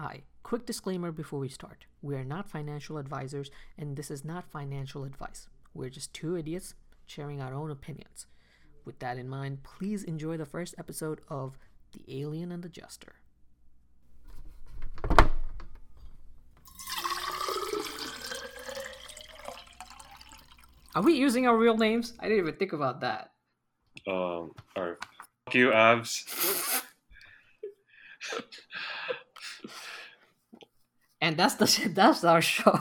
Hi, quick disclaimer before we start. We are not financial advisors, and this is not financial advice. We're just two idiots sharing our own opinions. With that in mind, please enjoy the first episode of The Alien and the Jester. Are we using our real names? I didn't even think about that. Um, or fuck you, abs. And that's the that's our show.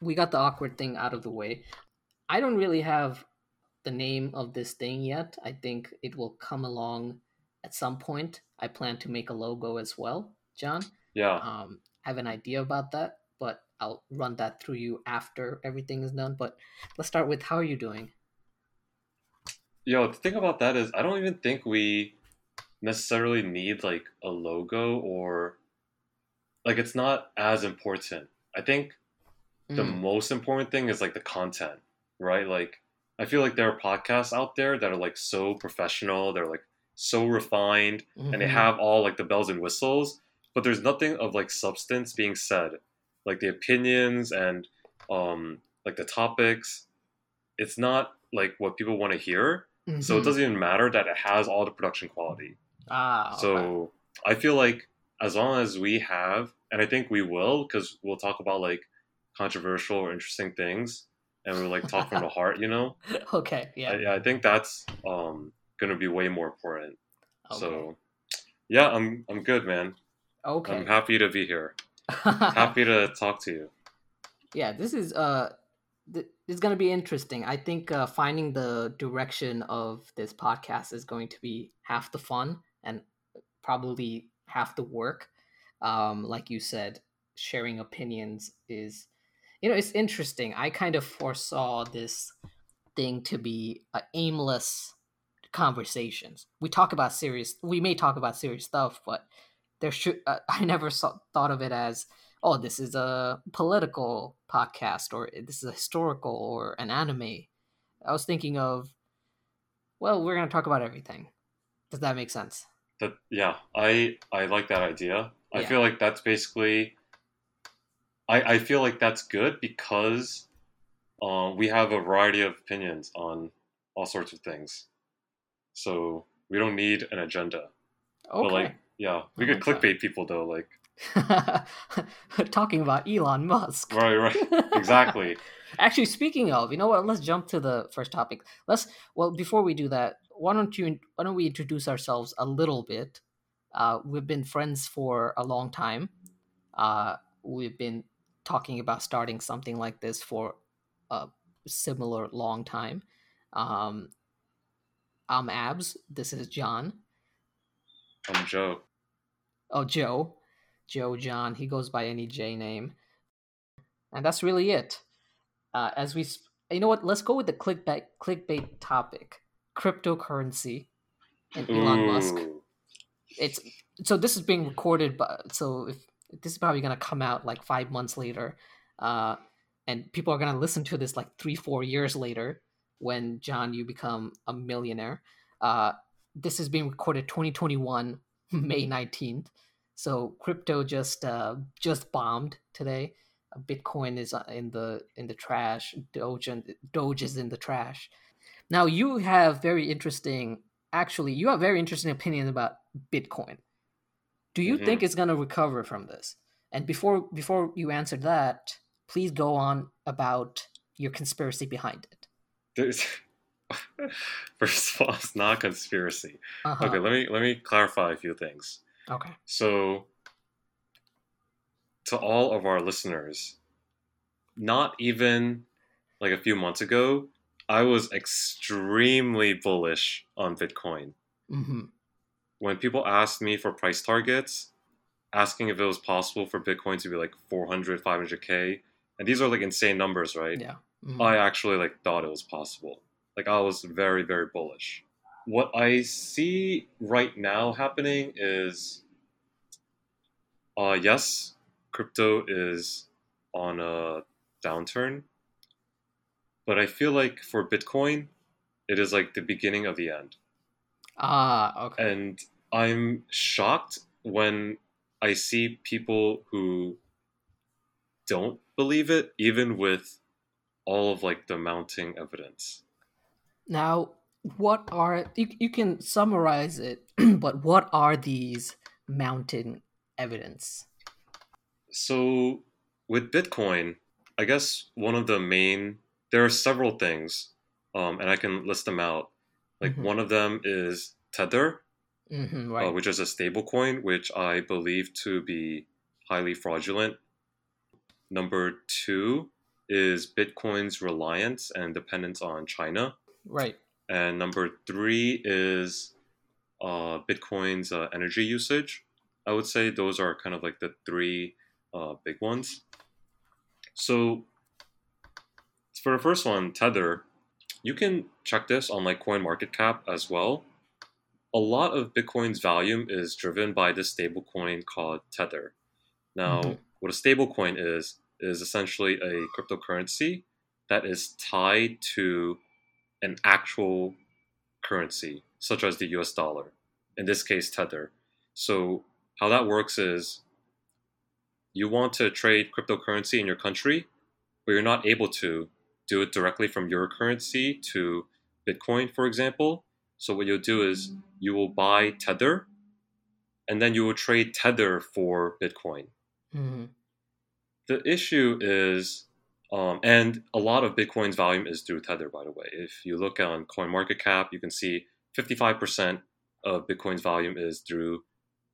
we got the awkward thing out of the way. I don't really have the name of this thing yet. I think it will come along at some point. I plan to make a logo as well, John. yeah. Um, I have an idea about that, but I'll run that through you after everything is done. But let's start with how are you doing? Yo, the thing about that is, I don't even think we necessarily need like a logo or like it's not as important. I think the Mm, most important thing is like the content, right? Like, I feel like there are podcasts out there that are like so professional, they're like so refined, and they mhm. have all like the bells and whistles, but there's nothing of like substance being said. Like the opinions and um like the topics, it's not like what people want to hear. So it Mhm. doesn't even matter that it has all the production quality. Ah okay. So I feel like as long as we have, and I think we will, because we'll talk about like controversial or interesting things, and we'll like talk from the heart, you know. okay yeah I, yeah, I think that's um gonna be way more important. okay. So yeah, I'm I'm good, man. okay I'm happy to be here. Happy to talk to you. yeah this is uh th- it's gonna be interesting i think uh finding the direction of this podcast is going to be half the fun and probably half the work um like you said sharing opinions is you know it's interesting i kind of foresaw this thing to be aimless conversations we talk about serious we may talk about serious stuff but there should uh, i never saw, thought of it as oh, this is a political podcast or this is a historical or an anime. I was thinking of, well, we're going to talk about everything. Does that make sense? That yeah, I I like that idea. I Yeah. feel like that's basically. I I feel like that's good because, uh, we have a variety of opinions on all sorts of things, so we don't need an agenda. Okay. But like, yeah, we could like that. clickbait people though. Like, Talking about Elon Musk. right, right, exactly. Actually, speaking of, you know what? Let's jump to the first topic. Let's well before we do that, why don't you why don't we introduce ourselves a little bit? Uh, we've been friends for a long time. Uh, we've been talking about starting something like this for a similar long time. Um, I'm Abs. This is John. I'm Joe. Oh, Joe. Joe John. He goes by any J name. And that's really it. Uh, as we, sp- you know what? Let's go with the clickbait clickbait topic: cryptocurrency and Elon Musk. It's so this is being recorded, but so if this is probably gonna come out like five months later, uh, and people are gonna listen to this like three, four years later when John you become a millionaire. Uh, this is being recorded 2021 May 19th. So crypto just uh, just bombed today. Bitcoin is uh, in the in the trash. Doge and Doge is in the trash. Now you have very interesting. Actually, you have very interesting opinion about Bitcoin. Do you Mhm. think it's gonna recover from this? And before before you answer that, please go on about your conspiracy behind it. There's- First of all, it's not conspiracy. Uh-huh. Okay, let me let me clarify a few things. Okay. So, to all of our listeners, not even like a few months ago, I was extremely bullish on Bitcoin. Mm-hmm. When people asked me for price targets, asking if it was possible for Bitcoin to be like 400, 500K, and these are like insane numbers, right? Yeah. Mhm. I actually like thought it was possible. Like I was very very bullish. What I see right now happening is uh yes, crypto is on a downturn. But I feel like for Bitcoin, it is like the beginning of the end. Ah, okay. And I'm shocked when I see people who don't believe it, even with all of like the mounting evidence. Now, what are you, you can summarize it, but what are these mounting evidence? So with Bitcoin, I guess one of the main there are several things, um, and I can list them out. Like Mhm. one of them is Tether, hmm uh, which is a stable coin, which I believe to be highly fraudulent. Number two is Bitcoin's reliance and dependence on China. right. And number three is uh, Bitcoin's uh, energy usage. I would say those are kind of like the three uh, big ones. So for the first one, Tether, you can check this on like CoinMarketCap as well. A lot of Bitcoin's volume is driven by this stablecoin called Tether. Now, Mhm. what a stablecoin is is essentially a cryptocurrency that is tied to an actual currency, such as the US dollar, in this case, Tether. So, how that works is you want to trade cryptocurrency in your country, but you're not able to do it directly from your currency to Bitcoin, for example. So, what you'll do is you will buy Tether and then you will trade Tether for Bitcoin. hmm The issue is, um, and a lot of Bitcoin's volume is through Tether, by the way. If you look on CoinMarketCap, you can see 55% of Bitcoin's volume is through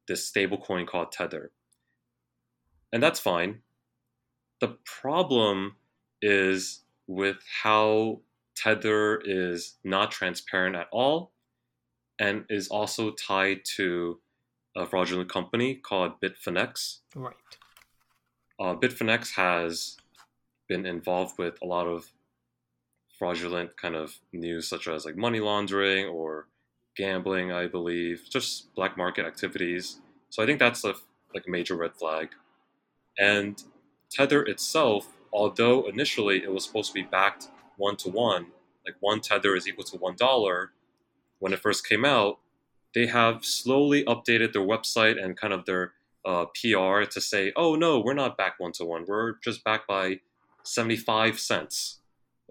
this stable coin called Tether. And that's fine. The problem is with how Tether is not transparent at all and is also tied to a fraudulent company called Bitfinex Right. uh, Bitfinex has been involved with a lot of fraudulent kind of news, such as like money laundering or gambling, I believe, just black market activities. So I think that's a like a major red flag. And Tether itself, although initially it was supposed to be backed one to one, like one Tether is equal to one dollar, when it first came out, they have slowly updated their website and kind of their uh, PR to say, oh no, we're not back one to one. We're just backed by 75 cents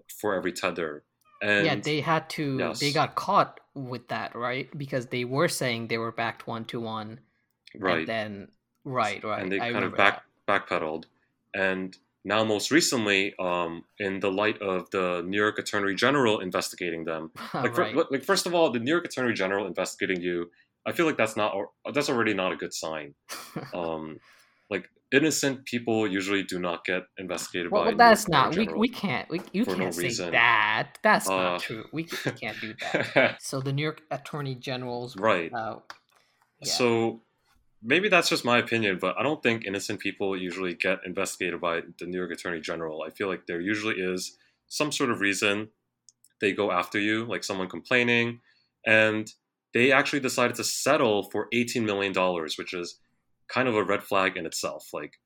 for every tether. And yeah, they had to. They got caught with that, right? Because they were saying they were backed one to one, right. and then right, right. and they I kind of back backpedaled. And now, most recently, um, in the light of the New York Attorney General investigating them, like, right. like first of all, the New York Attorney General investigating you, I feel like that's not that's already not a good sign. Um, like innocent people usually do not get investigated well, by. well, New that's York not. We, we can't. We, you for no can't say reason. that. That's Uh, not true. We, we can't do that. So the New York Attorney General's right. uh, yeah. So maybe that's just my opinion, but I don't think innocent people usually get investigated by the New York Attorney General. I feel like there usually is some sort of reason they go after you, like someone complaining, and they actually decided to settle for $18 million, which is kind of a red flag in itself. Like,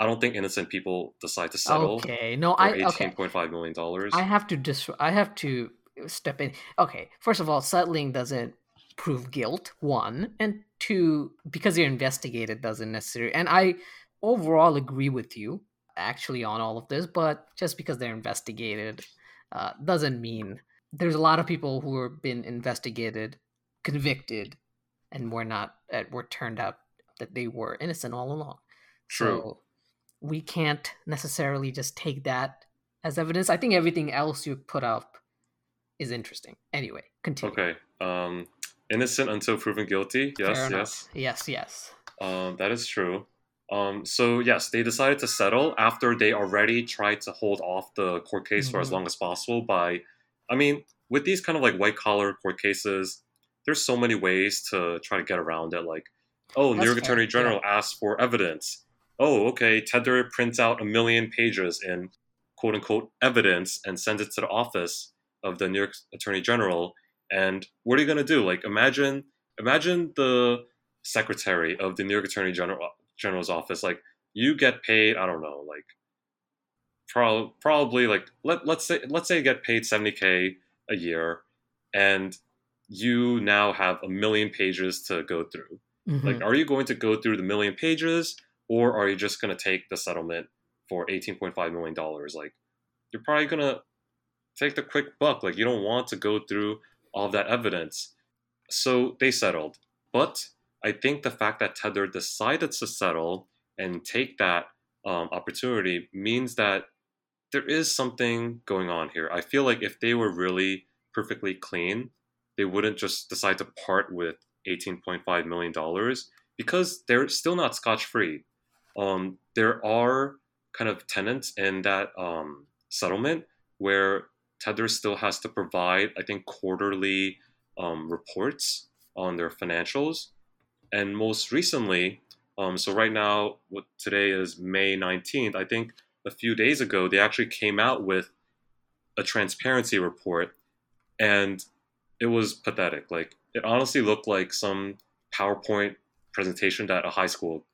I don't think innocent people decide to settle okay. No, for I eighteen okay. point five million dollars. I have to dis- I have to step in. Okay, first of all, settling doesn't prove guilt. One and two, because you're investigated doesn't necessarily. And I overall agree with you actually on all of this, but just because they're investigated uh, doesn't mean there's a lot of people who have been investigated, convicted, and were not were turned out that they were innocent all along. True. So we can't necessarily just take that as evidence. I think everything else you put up is interesting. Anyway, continue. Okay. Um, innocent until proven guilty. Yes, yes. Yes, yes. Um, that is true. Um, so yes, they decided to settle after they already tried to hold off the court case for as Mhm. long as possible. By, I mean, with these kind of like white collar court cases, there's so many ways to try to get around it. Like, oh, New York fair, Attorney yeah. General asked for evidence. Oh, okay, Tether prints out a million pages in quote unquote evidence and sends it to the office of the New York Attorney General. And what are you gonna do? Like, imagine, imagine the secretary of the New York Attorney General General's office. Like, you get paid, I don't know, like, pro- probably like let let's say let's say you get paid seventy k a year, and you now have a million pages to go through. Mhm. Like, are you going to go through the million pages, or are you just going to take the settlement for $18.5 million? Like, you're probably going to take the quick buck. Like, you don't want to go through all of that evidence. So they settled. But I think the fact that Tether decided to settle and take that um, opportunity means that there is something going on here. I feel like if they were really perfectly clean, they wouldn't just decide to part with $18.5 million because they're still not scotch free. Um, there are kind of tenants in that um, settlement where Tether still has to provide, I think, quarterly um, reports on their financials. And most recently, um, so right now, what today is May 19th, I think a few days ago, they actually came out with a transparency report and it was pathetic. Like, it honestly looked like some PowerPoint presentation that a high school,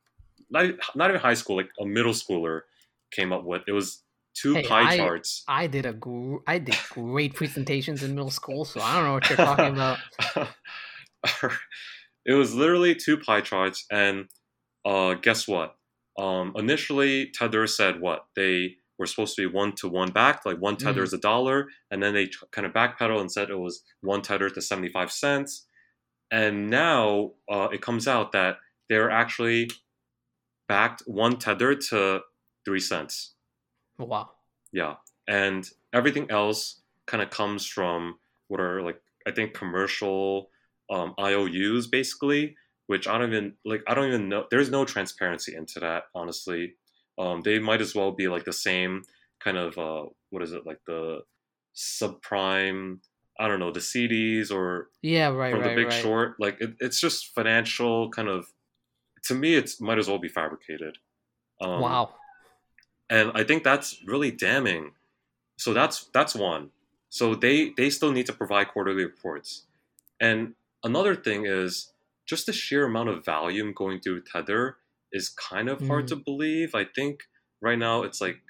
not, not even high school, like a middle schooler came up with. It was two Hey, pie I- charts. I did a gr- I did great presentations in middle school, so I don't know what you're talking about. it was literally two pie charts, and uh, guess what? Um, initially, Tether said what they were supposed to be one to one back, like one tether Mhm. is a dollar, and then they kind of backpedal and said it was one tether to seventy five cents, and now uh, it comes out that they're actually backed one tether to three cents. Wow. Yeah, and everything else kind of comes from what are like I think commercial um, IOUs basically, which I don't even like. I don't even know. There's no transparency into that, honestly. Um, they might as well be like the same kind of uh, what is it like the subprime? I don't know the CDs or Yeah, right, from right, the Big right. Short. Like it, it's just financial kind of. To me, it's might as well be fabricated. Um, wow. And I think that's really damning. So that's that's one. So they they still need to provide quarterly reports, and another thing is just the sheer amount of volume going through Tether is kind of hard Mm. to believe. I think right now it's like,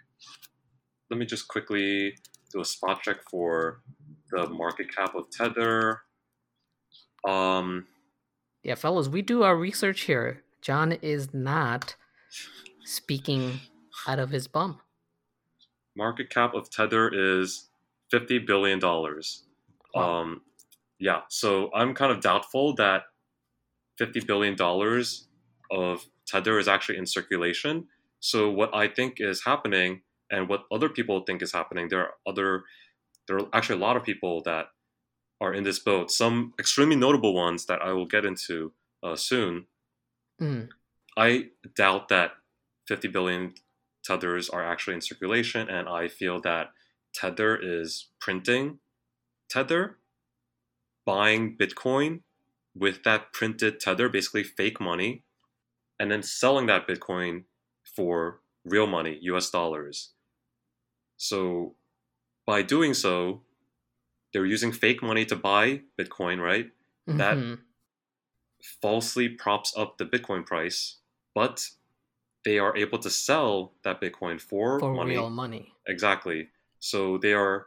let me just quickly do a spot check for the market cap of Tether. Um, Yeah, fellas, we do our research here. John is not speaking out of his bum. market cap of Tether is fifty billion dollars. Wow. Um, yeah, so I'm kind of doubtful that fifty billion dollars of Tether is actually in circulation. So what I think is happening, and what other people think is happening, there are other, there are actually a lot of people that are in this boat. Some extremely notable ones that I will get into uh, soon. Mm. I doubt that 50 billion tethers are actually in circulation, and I feel that Tether is printing Tether, buying Bitcoin with that printed Tether, basically fake money, and then selling that Bitcoin for real money, US dollars. So by doing so, they're using fake money to buy Bitcoin, right? That- Mhm. falsely props up the Bitcoin price, but they are able to sell that Bitcoin for, for money. real money. Exactly. So they are,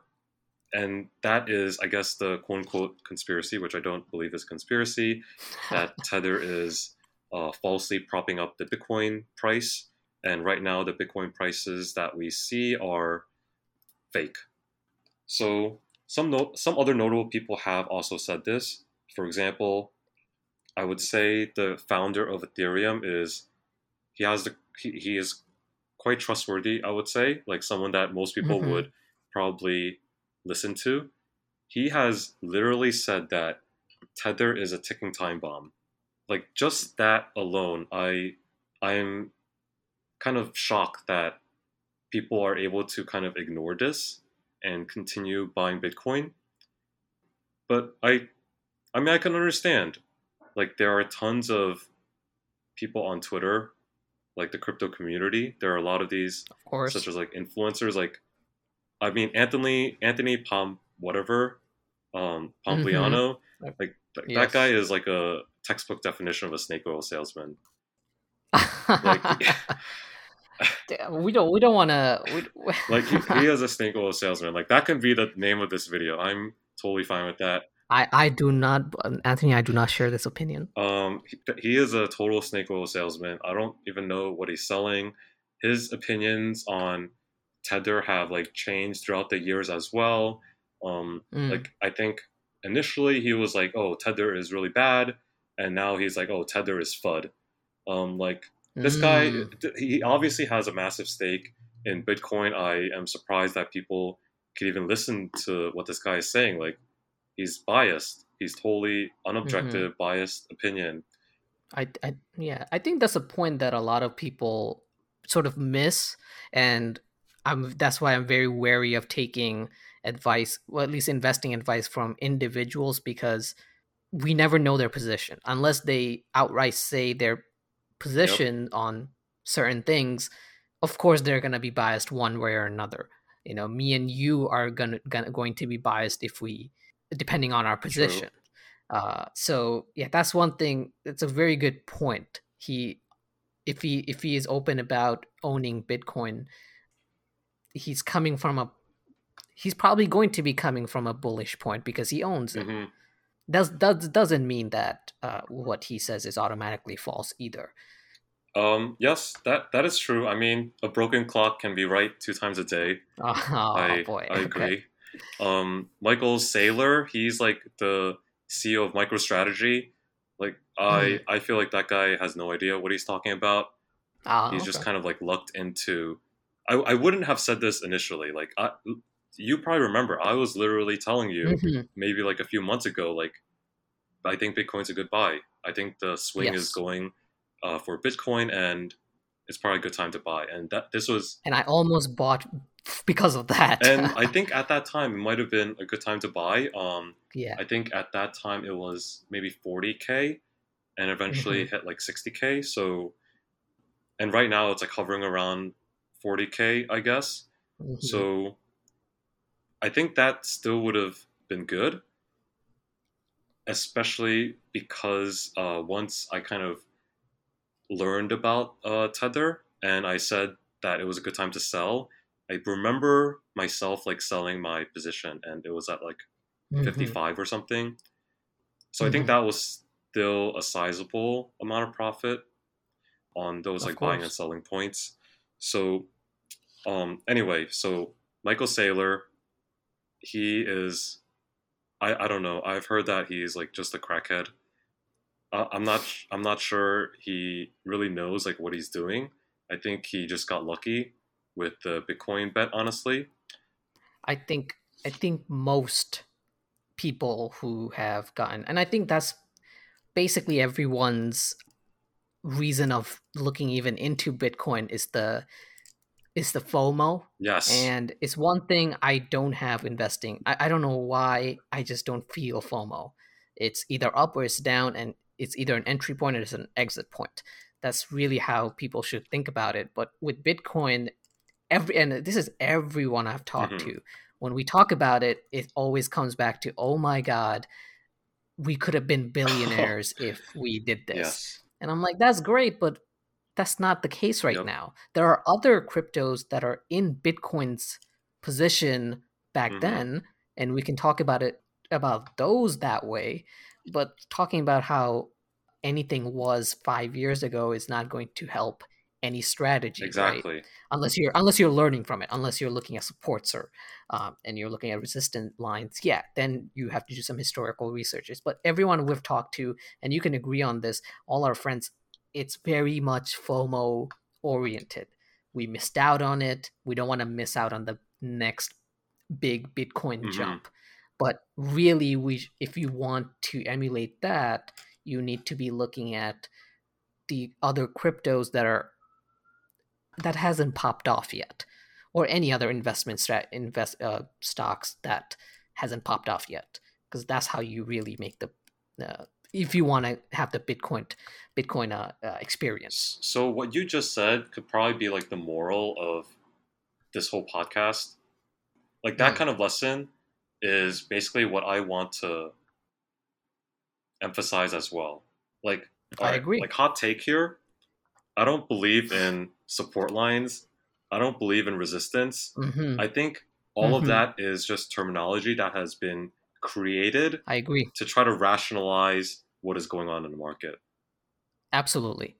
and that is, I guess, the quote unquote conspiracy, which I don't believe is conspiracy, that Tether is uh, falsely propping up the Bitcoin price. And right now, the Bitcoin prices that we see are fake. So some no- some other notable people have also said this. For example, I would say the founder of Ethereum is he has the he, he is quite trustworthy. I would say like someone that most people Mhm. would probably listen to. He has literally said that Tether is a ticking time bomb. Like just that alone, I I'm kind of shocked that people are able to kind of ignore this and continue buying Bitcoin. But I I mean I can understand. Like there are tons of people on Twitter, like the crypto community. There are a lot of these Of course. such as like influencers like I mean Anthony Anthony Pom whatever um Pompliano Like, like th- Mm-hmm. yes. that guy is like a textbook definition of a snake oil salesman like Damn, we don't we don't want to like he, he is a snake oil salesman like that can be the name of this video I'm totally fine with that I I do not, Anthony. I do not share this opinion. Um, he, he is a total snake oil salesman. I don't even know what he's selling. His opinions on Tether have like changed throughout the years as well. Um, Mm. like I think initially he was like, "Oh, Tether is really bad," and now he's like, "Oh, Tether is FUD." Um, like this guy, Mm. th- he obviously has a massive stake in Bitcoin. I am surprised that people could even listen to what this guy is saying. Like, he's biased. He's totally mm-hmm. unobjective, biased opinion. I, I yeah, I think that's a point that a lot of people sort of miss, and I'm that's why I'm very wary of taking advice, well, at least investing advice from individuals because we never know their position unless they outright say their position on certain things. Of course, they're gonna be biased one way or another. You know, me and you are gonna, gonna going to be biased if we, depending on our position. Uh, so yeah, that's one thing. It's a very good point. He, if he if he is open about owning Bitcoin, he's coming from a, he's probably going to be coming from a bullish point because he owns it. hmm Does does doesn't mean that uh, what he says is automatically false either. Um, yes, that that is true. I mean, a broken clock can be right two times a day. Oh, I, boy, I Okay. Um, Michael Saylor, he's like the CEO of MicroStrategy. Like I, I feel like that guy has no idea what he's talking about. Ah, he's just kind of like lucked into. I, I wouldn't have said this initially. Like I, you probably remember, I was literally telling you Mhm. maybe like a few months ago, like I think Bitcoin's a good buy. I think the swing Yes. is going uh, for Bitcoin, and it's probably a good time to buy. And that this was, And I almost bought because of that. and I think at that time it might have been a good time to buy. Um, yeah. I think at that time it was maybe 40k, and eventually Mm-hmm. hit like 60k. So, and right now it's like hovering around 40k, I guess. Mhm. So, I think that still would have been good, especially because uh, once I kind of learned about uh, Tether and I said that it was a good time to sell. I remember myself like selling my position, and it was at like Mhm. 55 or something. So I think Mhm. that was still a sizable amount of profit on those Of like buying and selling points. So um anyway, so Michael Saylor, he is I I don't know. I've heard that he's like just a crackhead. Uh, I'm not I'm not sure he really knows like what he's doing. I think he just got lucky with the Bitcoin bet honestly. I think I think most people who have gotten and I think that's basically everyone's reason of looking even into Bitcoin is the is the FOMO. Yes. And it's one thing I don't have investing. I, I don't know why I just don't feel FOMO. It's either up or it's down, and it's either an entry point or it's an exit point. That's really how people should think about it. But with Bitcoin, every and this is everyone I've talked Mhm. to. When we talk about it, it always comes back to, oh my god, we could have been billionaires if we did this. yes. And I'm like, that's great, but that's not the case right now. There are other cryptos that are in Bitcoin's position back Mhm. then, and we can talk about it about those that way. But talking about how anything was five years ago is not going to help any strategy, right? Exactly. Unless you're unless you're learning from it, unless you're looking at supports or um, and you're looking at resistant lines, yeah, then you have to do some historical researches. But everyone we've talked to, and you can agree on this, all our friends, it's very much FOMO oriented. We missed out on it. We don't want to miss out on the next big Bitcoin Mhm. jump. But really, we if you want to emulate that, you need to be looking at the other cryptos that are that hasn't popped off yet, or any other investment strat invest uh, stocks that hasn't popped off yet, because that's how you really make the uh, if you want to have the Bitcoin Bitcoin uh, uh, experience. So what you just said could probably be like the moral of this whole podcast. Like that Mm. kind of lesson is basically what I want to emphasize as well. Like I agree. Like hot take here. I don't believe in support lines. I don't believe in resistance. hmm I think all of Mhm. that is just terminology that has been created I agree. to try to rationalize what is going on in the market. Absolutely.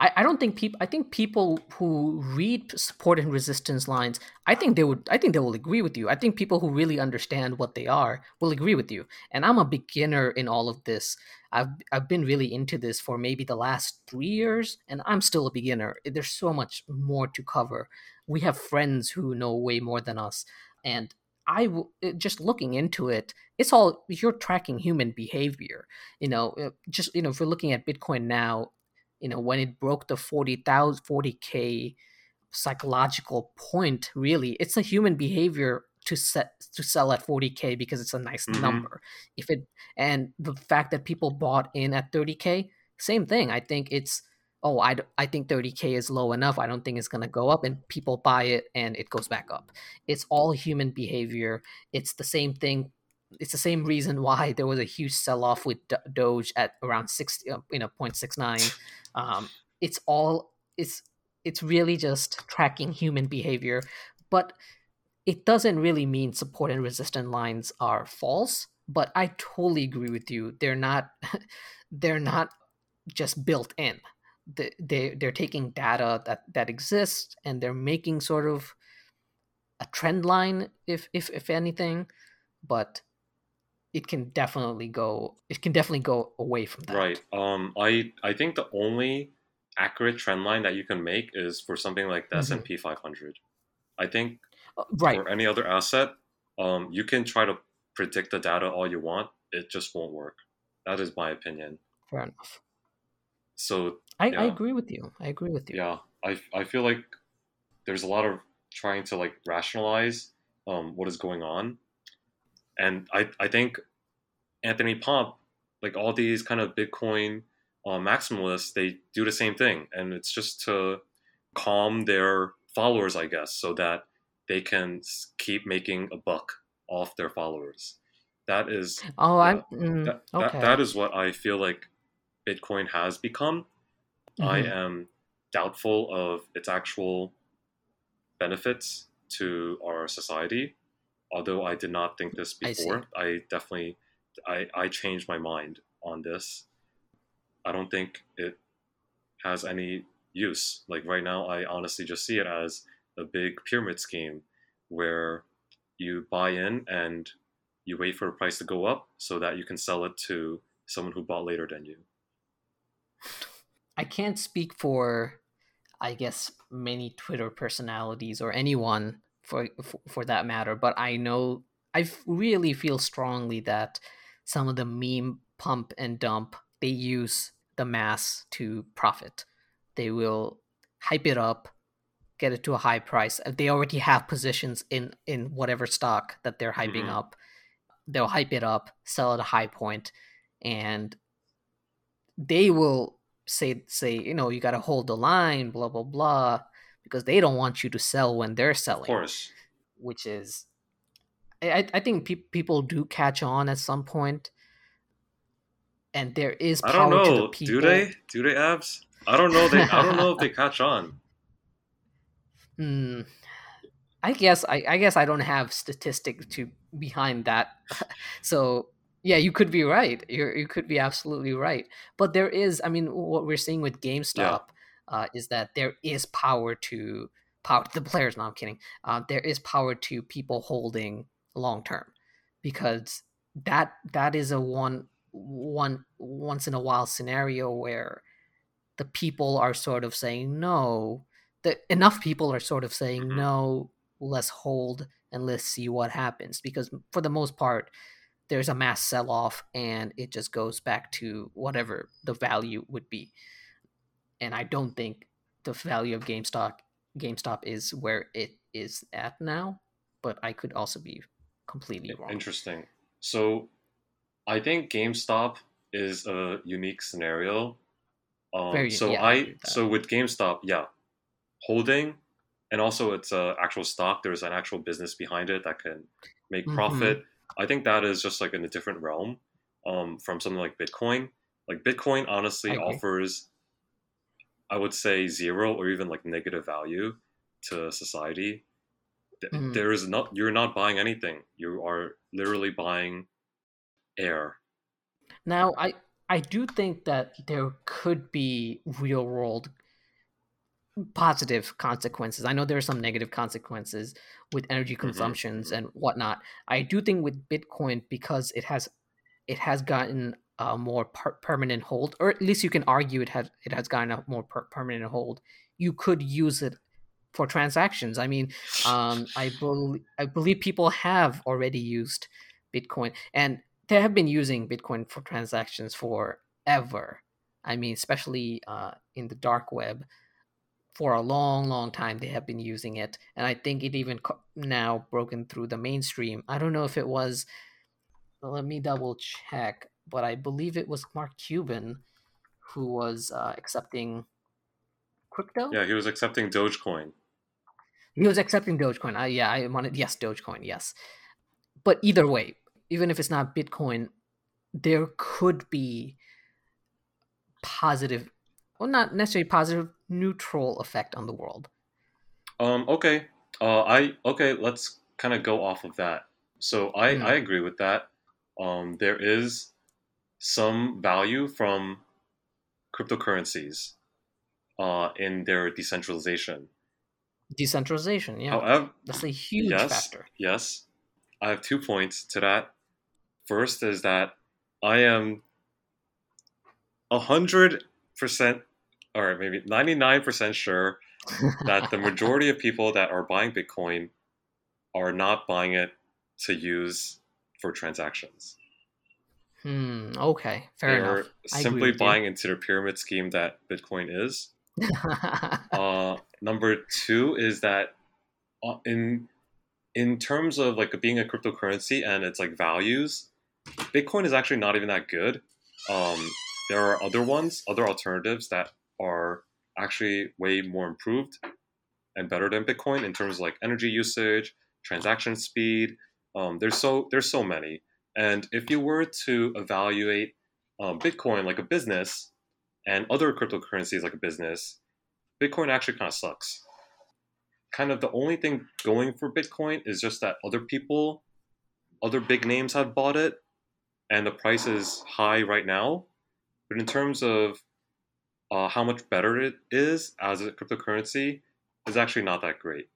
I, I don't think people I think people who read support and resistance lines, I think they would I think they will agree with you. I think people who really understand what they are will agree with you. And I'm a beginner in all of this. I've I've been really into this for maybe the last 3 years and I'm still a beginner. There's so much more to cover. We have friends who know way more than us and I w- just looking into it, it's all you're tracking human behavior. You know, uh, just you know, if we're looking at Bitcoin now, you know, when it broke the 40,000 40k psychological point, really, it's a human behavior to set to sell at 40k because it's a nice Mhm. number. If it and the fact that people bought in at 30k, same thing. I think it's oh, I, I think 30k is low enough. I don't think it's going to go up and people buy it and it goes back up. It's all human behavior. It's the same thing it's the same reason why there was a huge sell off with Doge at around 60 uh, you know 0.69 um, it's all it's it's really just tracking human behavior but it doesn't really mean support and resistance lines are false but i totally agree with you. They're not they're not just built in. They, they they're taking data that that exists and they're making sort of a trend line if if if anything but it can definitely go it can definitely go away from that Right. Um, I I think the only accurate trend line that you can make is for something like the Mhm. S and P 500. I think Uh, right for any other asset, um, you can try to predict the data all you want. It just won't work. That is my opinion. fair enough So I, I agree with you i agree with you yeah, I I feel like there's a lot of trying to like rationalize um, what is going on, and I I think Anthony Pomp, like all these kind of Bitcoin uh, maximalists, they do the same thing, and it's just to calm their followers, I guess, so that they can keep making a buck off their followers. That is oh i'm mm, that, okay that, that is what I feel like Bitcoin has become. I Mhm. am doubtful of its actual benefits to our society. Although I did not think this before, I, definitely I, I changed my mind on this. I don't think it has any use. Like right now, I honestly just see it as a big pyramid scheme where you buy in and you wait for a price to go up so that you can sell it to someone who bought later than you. I can't speak for, I guess, many Twitter personalities or anyone for for, for that matter, but I know I really feel strongly that some of the meme pump and dump they use the mass to profit. They will hype it up, get it to a high price. They already have positions in in whatever stock that they're hyping Mhm. up, they'll hype it up, sell at a high point, and they will say say you know you got to hold the line blah blah blah because they don't want you to sell when they're selling. Of course. which is i I- think pe- people do catch on at some point and there is I don't to the know. people Do they? Do they abs? I don't know. They. I don't know if they catch on. Hmm. I guess I, I guess I don't have statistics to behind that. so yeah, you could be right. You you could be absolutely right. But there is, I mean, what we're seeing with GameStop uh, is that there is power to power to the players. No, I'm kidding. Uh, there is power to people holding long term because that that is a one one once in a while scenario where the people are sort of saying no that enough people are sort of saying Mhm. no let's hold and let's see what happens because for the most part there's a mass sell off and it just goes back to whatever the value would be and i don't think the value of GameStop GameStop is where it is at now but i could also be completely wrong Interesting. So, I think GameStop is a unique scenario. Um, Very- so yeah, I I agree with that. so with GameStop, yeah, holding, and also it's a actual stock. There's an actual business behind it that can make Mhm. profit. I think that is just like in a different realm um, from something like Bitcoin. Like Bitcoin, honestly, offers, I would say zero or even like negative value to society. Mhm. There is not you're not buying anything. You are literally buying air. Now, I I do think that there could be real world positive consequences. I know there are some negative consequences with energy Mm-hmm. consumptions and whatnot. I do think with Bitcoin because it has it has gotten a more per- permanent hold, or at least you can argue it has it has gotten a more per- permanent hold. You could use it for transactions. I mean, um, I believe I believe people have already used Bitcoin, and they have been using Bitcoin for transactions forever. I mean, especially uh, in the dark web, for a long, long time they have been using it, and I think it even co- now broken through the mainstream. I don't know if it was. Let me double check, but I believe it was Mark Cuban who was uh, accepting crypto. Yeah, he was accepting Dogecoin. He was accepting Dogecoin. I, yeah, I wanted yes, Dogecoin, yes. But either way, even if it's not Bitcoin, there could be positive, well, not necessarily positive, neutral effect on the world. Um, okay. Uh, I okay. Let's kind of go off of that. So I Hmm. I agree with that. Um, there is some value from cryptocurrencies uh, in their decentralization. Decentralization, yeah, However, that's a huge yes, factor. yes, I have two points to that. First is that I am a hundred percent, or maybe ninety nine percent sure that the majority of people that are buying Bitcoin are not buying it to use for transactions. Hmm. Okay, fair they enough. are simply you. buying into the pyramid scheme that Bitcoin is. Uh, number two is that uh, in in terms of like being a cryptocurrency and its like values, Bitcoin is actually not even that good. Um, there are other ones, other alternatives that are actually way more improved and better than Bitcoin in terms of like energy usage, transaction speed. Um, there's so there's so many, and if you were to evaluate um, Bitcoin like a business and other cryptocurrencies like a business, Bitcoin actually kind of sucks. Kind of the only thing going for Bitcoin is just that other people, other big names have bought it, and the price is high right now. But in terms of uh, how much better it is as a cryptocurrency, is actually not that great.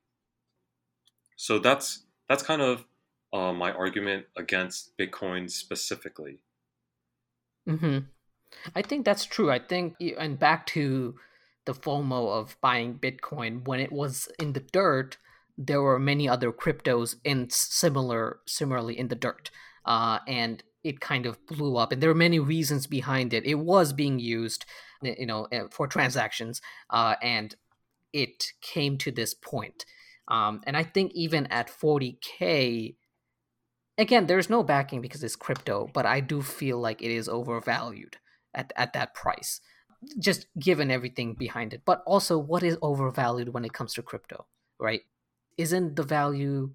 So that's that's kind of uh, my argument against Bitcoin specifically. hmm I think that's true. I think, and back to the FOMO of buying Bitcoin when it was in the dirt, there were many other cryptos in similar, similarly in the dirt, uh, and it kind of blew up. And there are many reasons behind it. It was being used, you know, eh, for transactions, uh, and it came to this point. Um, and I think even at 40k, again, there's no backing because it's crypto, but I do feel like it is overvalued at, at that price, just given everything behind it. But also, what is overvalued when it comes to crypto, right? Isn't the value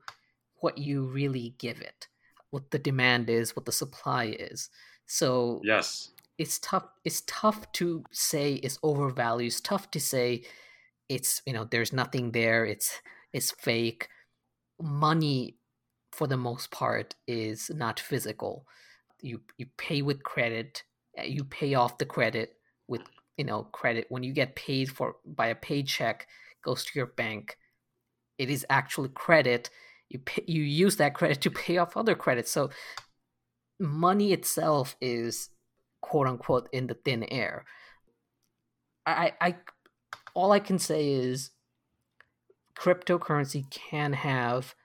what you really give it? What the demand is, what the supply is. So Yes. it's tough. It's tough to say it's overvalued. It's tough to say it's you know there's nothing there. It's it's fake. Money, for the most part, is not physical. You you pay with credit. uh, You pay off the credit with you know credit. When you get paid for by a paycheck, goes to your bank. It is actually credit. You pay, you use that credit to pay off other credits. So money itself is quote unquote in the thin air. I, I all I can say is cryptocurrency can have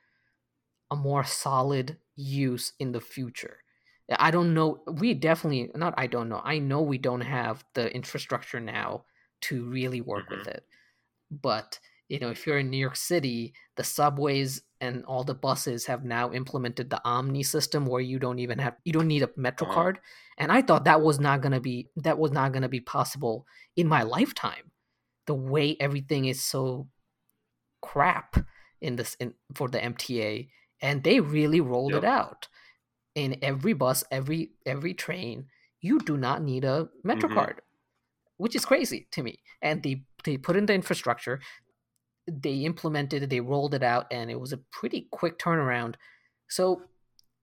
a more solid use in the future. I don't know. We definitely not. I don't know. I know we don't have the infrastructure now to really work with mm-hmm. it. But you know, if you're in New York City, the subways and all the buses have now implemented the OMNY system, where you don't even have you don't need a Metro card. And I thought that was not gonna be that was not gonna be possible in my lifetime. The way everything is so crap in this in for the MTA, and they really rolled it out in every bus, every every train. You do not need a Metro Mhm. card, which is crazy to me. And they they put in the infrastructure, they implemented it, they rolled it out, and it was a pretty quick turnaround. So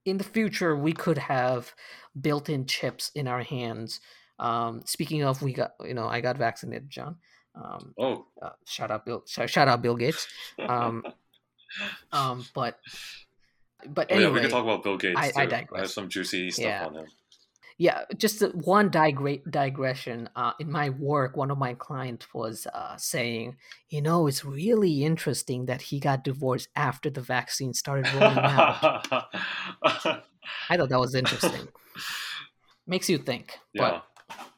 in the future we could have built-in chips in our hands. Um, speaking of, we got you know I got vaccinated, John. Um, Oh, uh, shout out Bill. Shout out Bill Gates. Um, um, but but oh yeah, we can talk about Bill Gates I- too. I I, digress. have some juicy stuff Yeah. on him. yeah, just one digre- digression. Uh, in my work, one of my clients was uh, saying, you know, it's really interesting that he got divorced after the vaccine started rolling out. I thought that was interesting. Makes you think. yeah, But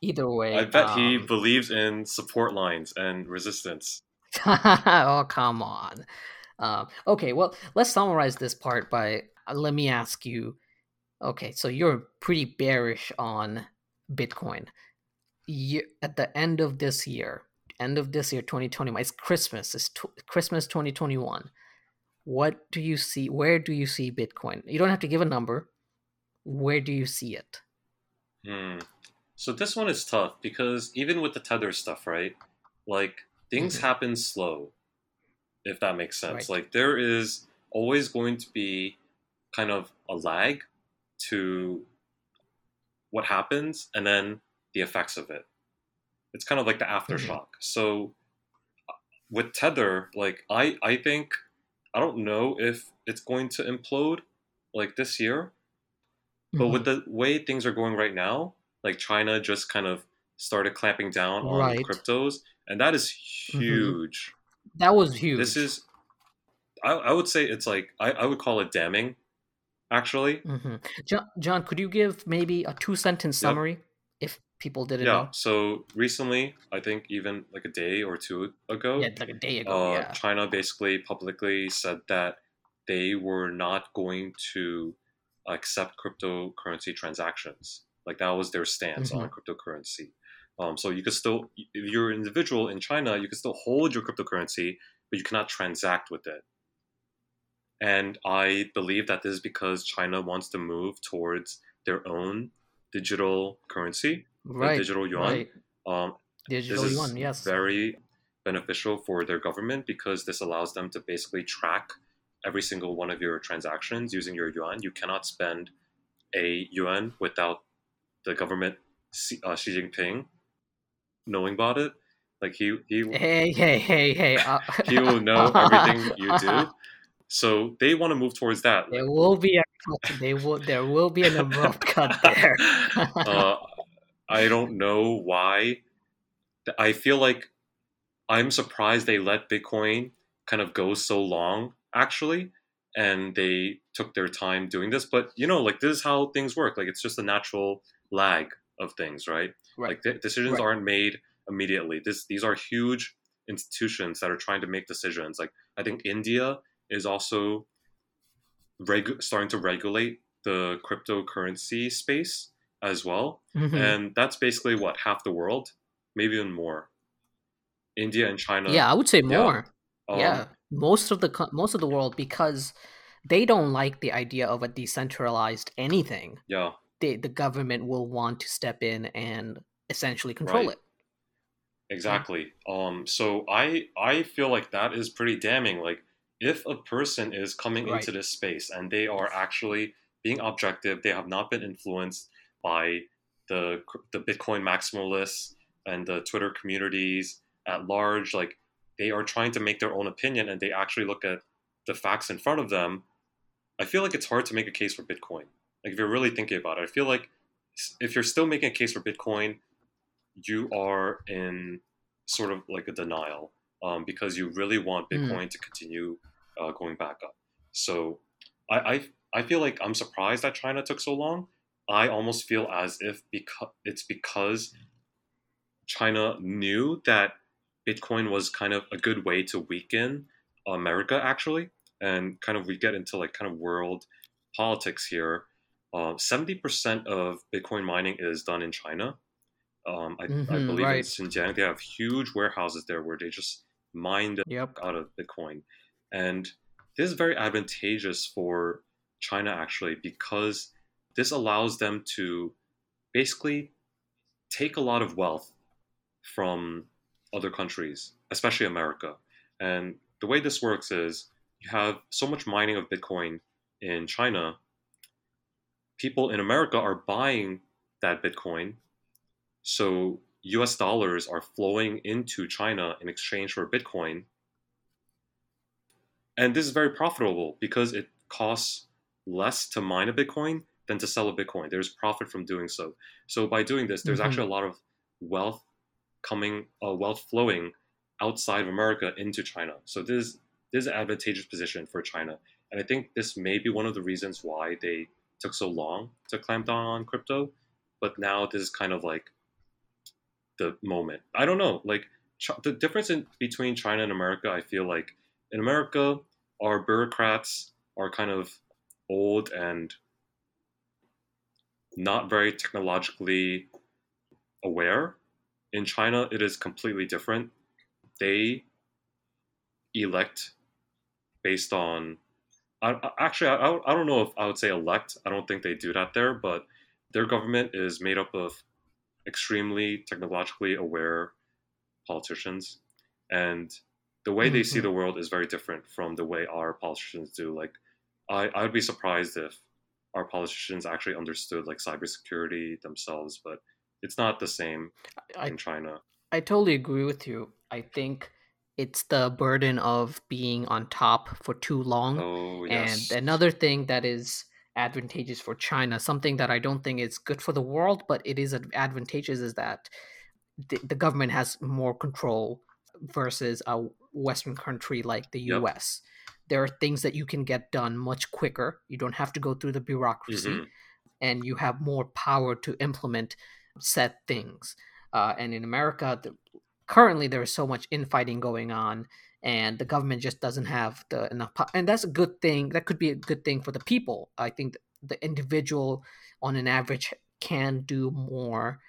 either way, I bet he um, believes in support lines and resistance. oh come on. Um, okay, well, let's summarize this part by uh, let me ask you. Okay, so you're pretty bearish on Bitcoin. You, at the end of this year, end of this year, 2021, it's Christmas. It's tw- Christmas 2021. What do you see? Where do you see Bitcoin? You don't have to give a number. Where do you see it? Hmm. So this one is tough because even with the tether stuff, right? Like things Mhm. happen slow, if that makes sense. Right. Like there is always going to be kind of a lag to what happens and then the effects of it. It's kind of like the aftershock. So uh, with tether, like I I think I don't know if it's going to implode like this year, but Mm-hmm. with the way things are going right now, like China just kind of started clamping down on Right. cryptos, and that is Mhm. huge. That was huge. This is, I, I would say it's like, I, I would call it damning, actually. hmm John, John, could you give maybe a two sentence Yep. summary if people didn't Yeah. know? So recently, I think even like a day or two ago, Yeah, like a day ago. uh, yeah. China basically publicly said that they were not going to accept cryptocurrency transactions. Like that was their stance on cryptocurrency. Um, so you could still, if you're an individual in China, you can still hold your cryptocurrency, but you cannot transact with it. And I believe that this is because China wants to move towards their own digital currency, the Right. digital yuan. Right. Um, Digital this is yuan. Yes. very beneficial for their government because this allows them to basically track every single one of your transactions using your yuan. You cannot spend a yuan without the government, uh, Xi Jinping, knowing about it. Like he he Hey, hey, hey, hey. Uh, he will know everything you do. So they want to move towards that. There will be a cut. They will. There will be an abrupt cut there. uh, I don't know why. I feel like I'm surprised they let Bitcoin kind of go so long, actually, and they took their time doing this. But you know, like this is how things work. Like it's just a natural lag of things, right? Right. Like de- decisions Right. aren't made immediately. This these are huge institutions that are trying to make decisions. Like I think India is also regu- starting to regulate the cryptocurrency space as well, Mhm. and that's basically what half the world, maybe even more. India and China. yeah, I would say yeah. more. um, yeah, most of the most of the world because they don't like the idea of a decentralized anything. yeah. They, the government will want to step in and essentially control Right. it. Exactly. Um, so I I feel like that is pretty damning. Like if a person is coming Right. into this space and they are actually being objective, they have not been influenced by the the Bitcoin maximalists and the Twitter communities at large. Like they are trying to make their own opinion and they actually look at the facts in front of them. I feel like it's hard to make a case for Bitcoin. Like if you're really thinking about it, I feel like if you're still making a case for Bitcoin, you are in sort of like a denial um, because you really want Mm. Bitcoin to continue uh, going back up. So I, I I feel like I'm surprised that China took so long. I almost feel as if because it's because China knew that Bitcoin was kind of a good way to weaken America actually, and kind of we get into like kind of world politics here. Um, Seventy percent of Bitcoin mining is done in China. Um, I, I Mhm, believe in right. Xinjiang they have huge warehouses there where they just mine the Yep. out of Bitcoin. And this is very advantageous for China actually because this allows them to basically take a lot of wealth from other countries, especially America. And the way this works is you have so much mining of Bitcoin in China people in America are buying that Bitcoin. So US dollars are flowing into China in exchange for Bitcoin. And this is very profitable because it costs less to mine a Bitcoin than to sell a Bitcoin. There's profit from doing so. So by doing this, there's mm-hmm. actually a lot of wealth coming, uh, wealth flowing outside of America into China. So this, this is an advantageous position for China. And I think this may be one of the reasons why they took so long to clamp down on crypto. But now this is kind of like the moment. I don't know. Like the difference in between China and America, I feel like in America, our bureaucrats are kind of old and not very technologically aware. In China, it is completely different. They elect based on. I, actually, I, I don't know if I would say elect. I don't think they do that there, but their government is made up of extremely technologically aware politicians. And the way mm-hmm. they see mm-hmm. the world is very different from the way our politicians do. Like, I, I would be surprised if our politicians actually understood like cybersecurity themselves, but it's not the same I, in China. I totally agree with you. I think it's the burden of being on top for too long. Oh, yes. And another thing that is advantageous for China, something that I don't think is good for the world, but it is advantageous, is that the, the government has more control versus a Western country like the yep. US there are things that you can get done much quicker. You don't have to go through the bureaucracy, mm-hmm. and you have more power to implement set things. Uh, and in America, the, currently there is so much infighting going on, and the government just doesn't have the enough. Po- and that's a good thing. That could be a good thing for the people. I think the individual, on an average, can do more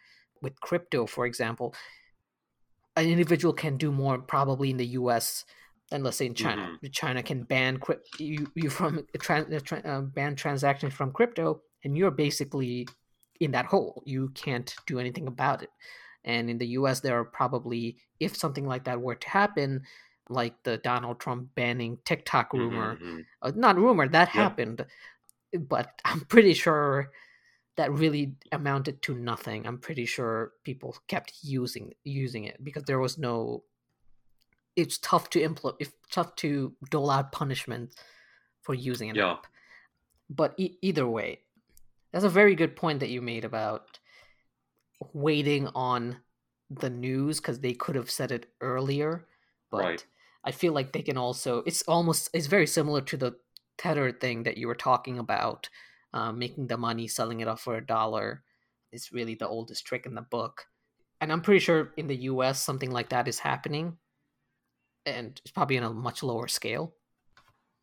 with crypto, for example. An individual can do more probably in the U.S than let's say in China. Mm-hmm. China can ban you you from tra- uh, ban transactions from crypto, and you're basically in that hole. You can't do anything about it. And in the U.S., there are probably if something like that were to happen, like the Donald Trump banning TikTok rumor, mm-hmm. uh, not rumor that happened, but I'm pretty sure that really amounted to nothing. I'm pretty sure people kept using using it because there was no it's tough to implement it's tough to dole out punishment for using an yeah. app but e- either way that's a very good point that you made about waiting on the news because they could have said it earlier but right. i feel like they can also it's almost it's very similar to the tether thing that you were talking about uh, making the money selling it off for a dollar is really the oldest trick in the book and i'm pretty sure in the us something like that is happening and it's probably on a much lower scale.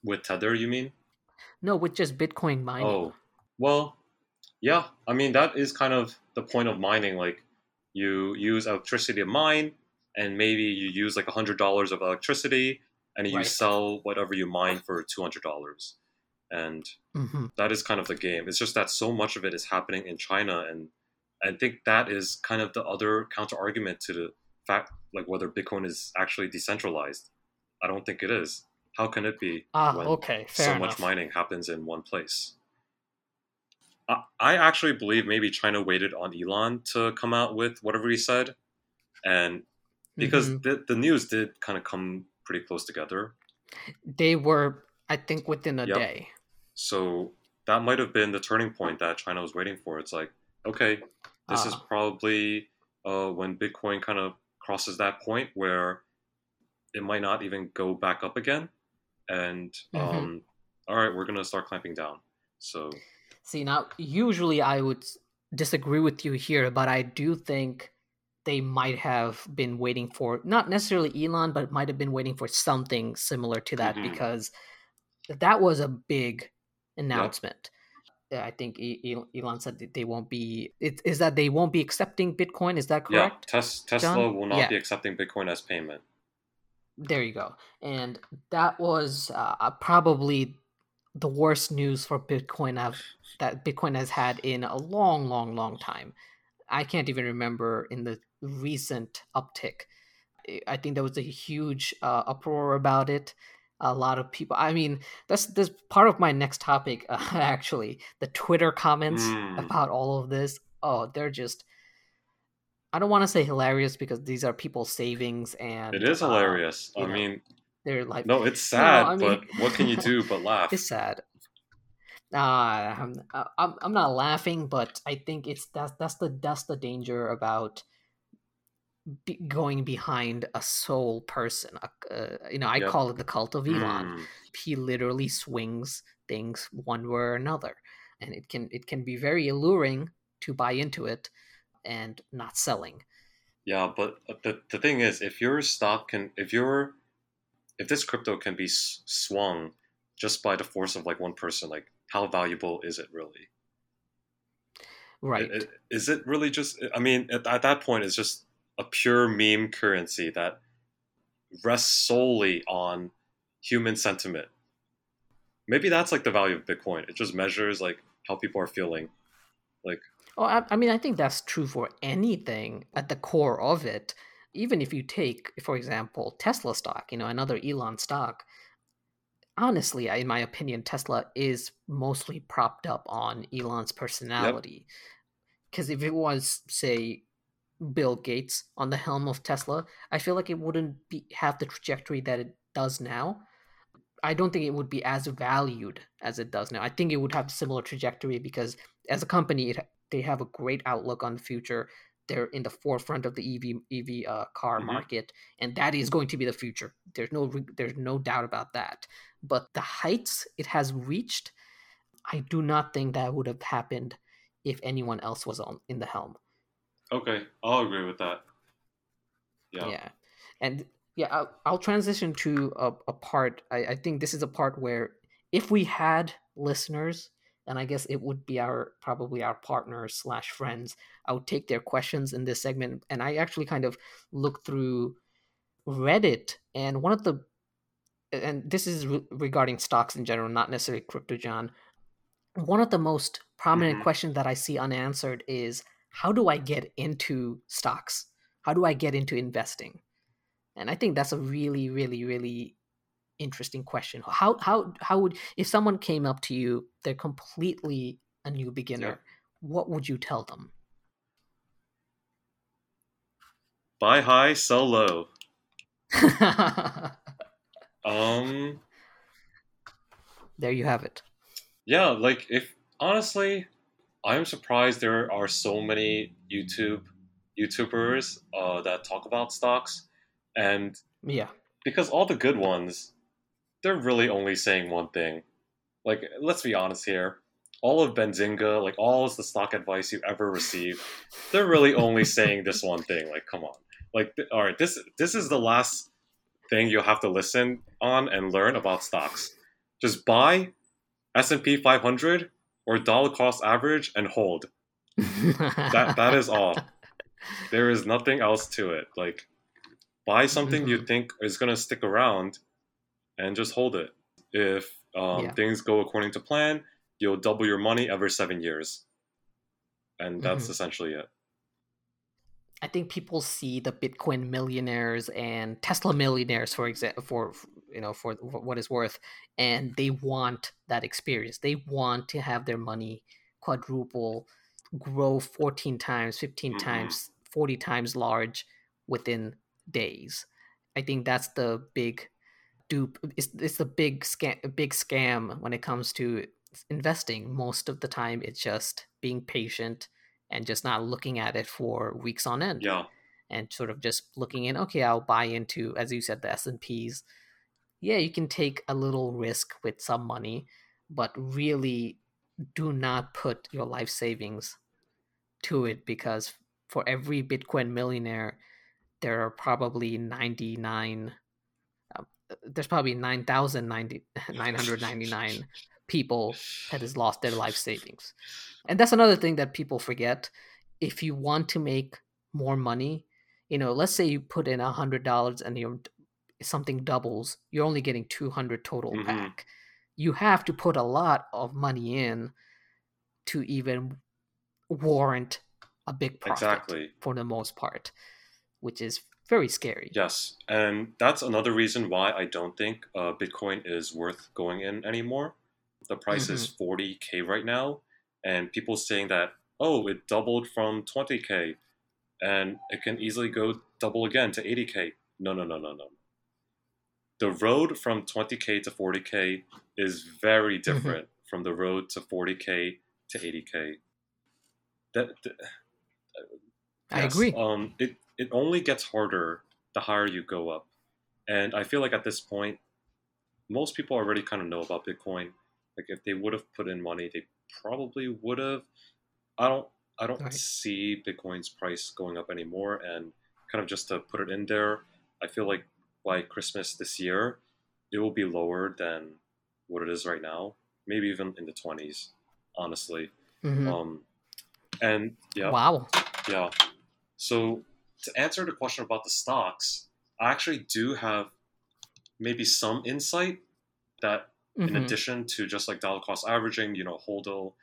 With Tether, you mean? No, with just Bitcoin mining. Oh, well, yeah. I mean, that is kind of the point of mining. Like, you use electricity to mine, and maybe you use like a hundred dollars of electricity, and you right. sell whatever you mine for two hundred dollars. And mm-hmm. that is kind of the game. It's just that so much of it is happening in China, and I think that is kind of the other counter argument to the fact like whether Bitcoin is actually decentralized. I don't think it is. How can it be ah, when okay, so enough. much mining happens in one place? I, I actually believe maybe China waited on Elon to come out with whatever he said, and because mm-hmm. the the news did kind of come pretty close together. They were, I think, within a yep. day. So that might have been the turning point that China was waiting for. It's like, okay, this is ah. probably uh, when Bitcoin kind of crosses that point where it might not even go back up again. And mm-hmm. um, all right, we're gonna start clamping down. So see now, usually I would disagree with you here, but I do think they might have been waiting for not necessarily Elon, but might have been waiting for something similar to that mm-hmm. because that was a big announcement. Yep. I think Elon said that they won't be. It, is that they won't be accepting Bitcoin? Is that correct? Yeah, Tes- Tesla John? will not yeah. be accepting Bitcoin as payment. There you go, and that was uh, probably the worst news for Bitcoin have, that Bitcoin has had in a long, long, long time. I can't even remember in the recent uptick. I think there was a huge uh, uproar about it. a lot of people. I mean, that's that's part of my next topic. Uh, actually, the Twitter comments Mm. about all of this. Oh, they're just. I don't want to say hilarious because these are people's savings and It is uh, hilarious. I know, mean, they're like no, it's sad, I mean- but what can you do but laugh? it's sad. Uh, I'm, I'm I'm not laughing, but I think it's that's that's the that's the danger about be, going behind a sole person. Uh, uh, you know, I Yep. call it the cult of Elon. Mm. He literally swings things one way or another, and it can it can be very alluring to buy into it and not selling. Yeah, but uh, the the thing is, if your stock can, if your, if this crypto can be swung just by the force of like one person, like how valuable is it really? Right. Is it really just? I mean, at, at that point, it's just a pure meme currency that rests solely on human sentiment. Maybe that's like the value of Bitcoin. It just measures like how people are feeling. Like, oh, I, I mean, I think that's true for anything at the core of it. Even if you take, for example, Tesla stock, you know, another Elon stock. Honestly, in my opinion, Tesla is mostly propped up on Elon's personality. Because if it was, say, Bill Gates on the helm of Tesla, I feel like it wouldn't be have the trajectory that it does now. I don't think it would be as valued as it does now. I think it would have a similar trajectory because as a company, it, they have a great outlook on the future. They're in the forefront of the EV EV uh, car Mhm. market, and that is going to be the future. There's no there's no doubt about that. But the heights it has reached, I do not think that would have happened if anyone else was on in the helm. Okay, I'll agree with that. Yeah. Yeah. And yeah, I'll, I'll transition to a, a part. I, I think this is a part where if we had listeners, and I guess it would be our probably our partners slash friends, I would take their questions in this segment. And I actually kind of looked through Reddit, and one of the and this is re- regarding stocks in general, not necessarily crypto, John. One of the most prominent Mhm. questions that I see unanswered is how do I get into stocks? How do I get into investing? And I think that's a really, really, really interesting question. How how how would if someone came up to you, they're completely a new beginner, what would you tell them? Buy high, sell low. Um, there you have it. yeah, like if honestly, I'm surprised there are so many YouTube YouTubers uh, that talk about stocks, and Yeah. because all the good ones, they're really only saying one thing. Like, let's be honest here. All of Benzinga, like all of the stock advice you ever received, they're really only saying this one thing. Like, come on. Like, th- all right, this this is the last thing you'll have to listen on and learn about stocks. Just buy S and P 500 or dollar cost average and hold. That that is all. There is nothing else to it. Like, buy something you Mhm. think is gonna stick around, and just hold it. If um, Yeah. things go according to plan, you'll double your money every seven years, and that's Mhm. essentially it. I think people see the Bitcoin millionaires and Tesla millionaires, for example, for you know, for what is worth, and they want that experience. They want to have their money quadruple, grow fourteen times, 15 Mhm. times, forty times large within days. I think that's the big dupe. It's it's the big scam, a big scam when it comes to investing. Most of the time, it's just being patient and just not looking at it for weeks on end Yeah, and sort of just looking in okay i'll buy into as you said the s&ps yeah you can take a little risk with some money but really do not put your life savings to it because for every bitcoin millionaire there are probably 99 uh, there's probably 9090 999 people that has lost their life savings and that's another thing that people forget if you want to make more money you know let's say you put in a hundred dollars and you something doubles you're only getting 200 total Mhm. back you have to put a lot of money in to even warrant a big profit exactly. for the most part which is very scary. Yes, and that's another reason why I don't think uh, Bitcoin is worth going in anymore. The price is 40k right now, and people saying that oh, it doubled from 20k, and it can easily go double again to 80k. No, no, no, no, no. The road from 20k to 40k is very different from the road to 40k to 80k. That, that I agree. Um, it it only gets harder the higher you go up, and I feel like at this point, most people already kind of know about Bitcoin. Like if they would have put in money, they probably would have. I don't. I don't Right. see Bitcoin's price going up anymore, and kind of just to put it in there, I feel like by Christmas this year, it will be lower than what it is right now. Maybe even in the twenties, honestly. Mhm. Um, and yeah, Wow. yeah. So to answer the question about the stocks, I actually do have maybe some insight that in Mhm. addition to just like dollar cost averaging, you know, HODL,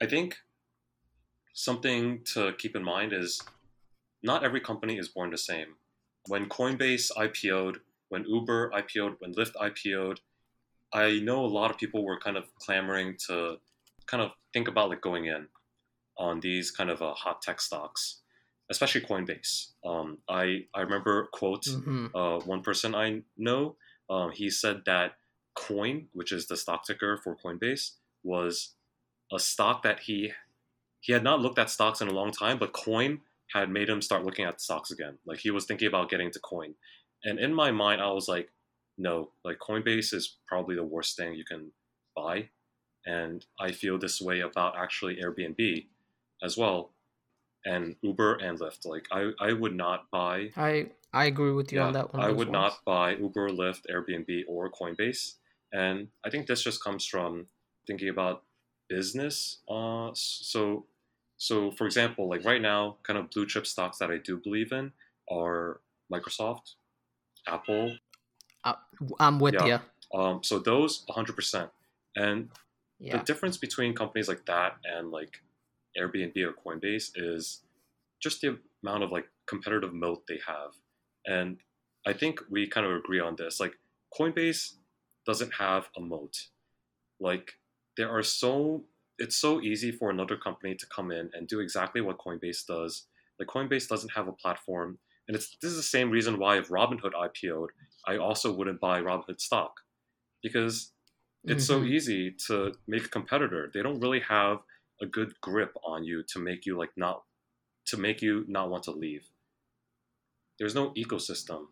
I think something to keep in mind is not every company is born the same. When Coinbase IPO'd, when Uber IPO'd, when Lyft IPO'd, I know a lot of people were kind of clamoring to kind of think about like going in on these kind of uh, hot tech stocks, especially Coinbase. Um, I I remember quote Mhm. uh, one person I know. Um, he said that Coin, which is the stock ticker for Coinbase, was a stock that he he had not looked at stocks in a long time, but Coin had made him start looking at stocks again. Like he was thinking about getting to Coin, and in my mind, I was like, no, like Coinbase is probably the worst thing you can buy, and I feel this way about actually Airbnb as well, and Uber and Lyft. Like I I would not buy I I agree with you on that one. I would well. not buy Uber, Lyft, Airbnb, or Coinbase, and I think this just comes from thinking about business. Uh, so, so for example, like right now, kind of blue chip stocks that I do believe in are Microsoft, Apple. I'm with Yeah. you. Um, so those 100%. And Yeah. the difference between companies like that and like Airbnb or Coinbase is just the amount of like competitive moat they have. And I think we kind of agree on this. Like Coinbase doesn't have a moat. Like there are so it's so easy for another company to come in and do exactly what Coinbase does. Like Coinbase doesn't have a platform, and it's this is the same reason why if Robinhood IPO'd, I also wouldn't buy Robinhood stock because it's so Mhm. easy to make a competitor. They don't really have a good grip on you to make you like not to make you not want to leave. There's no ecosystem.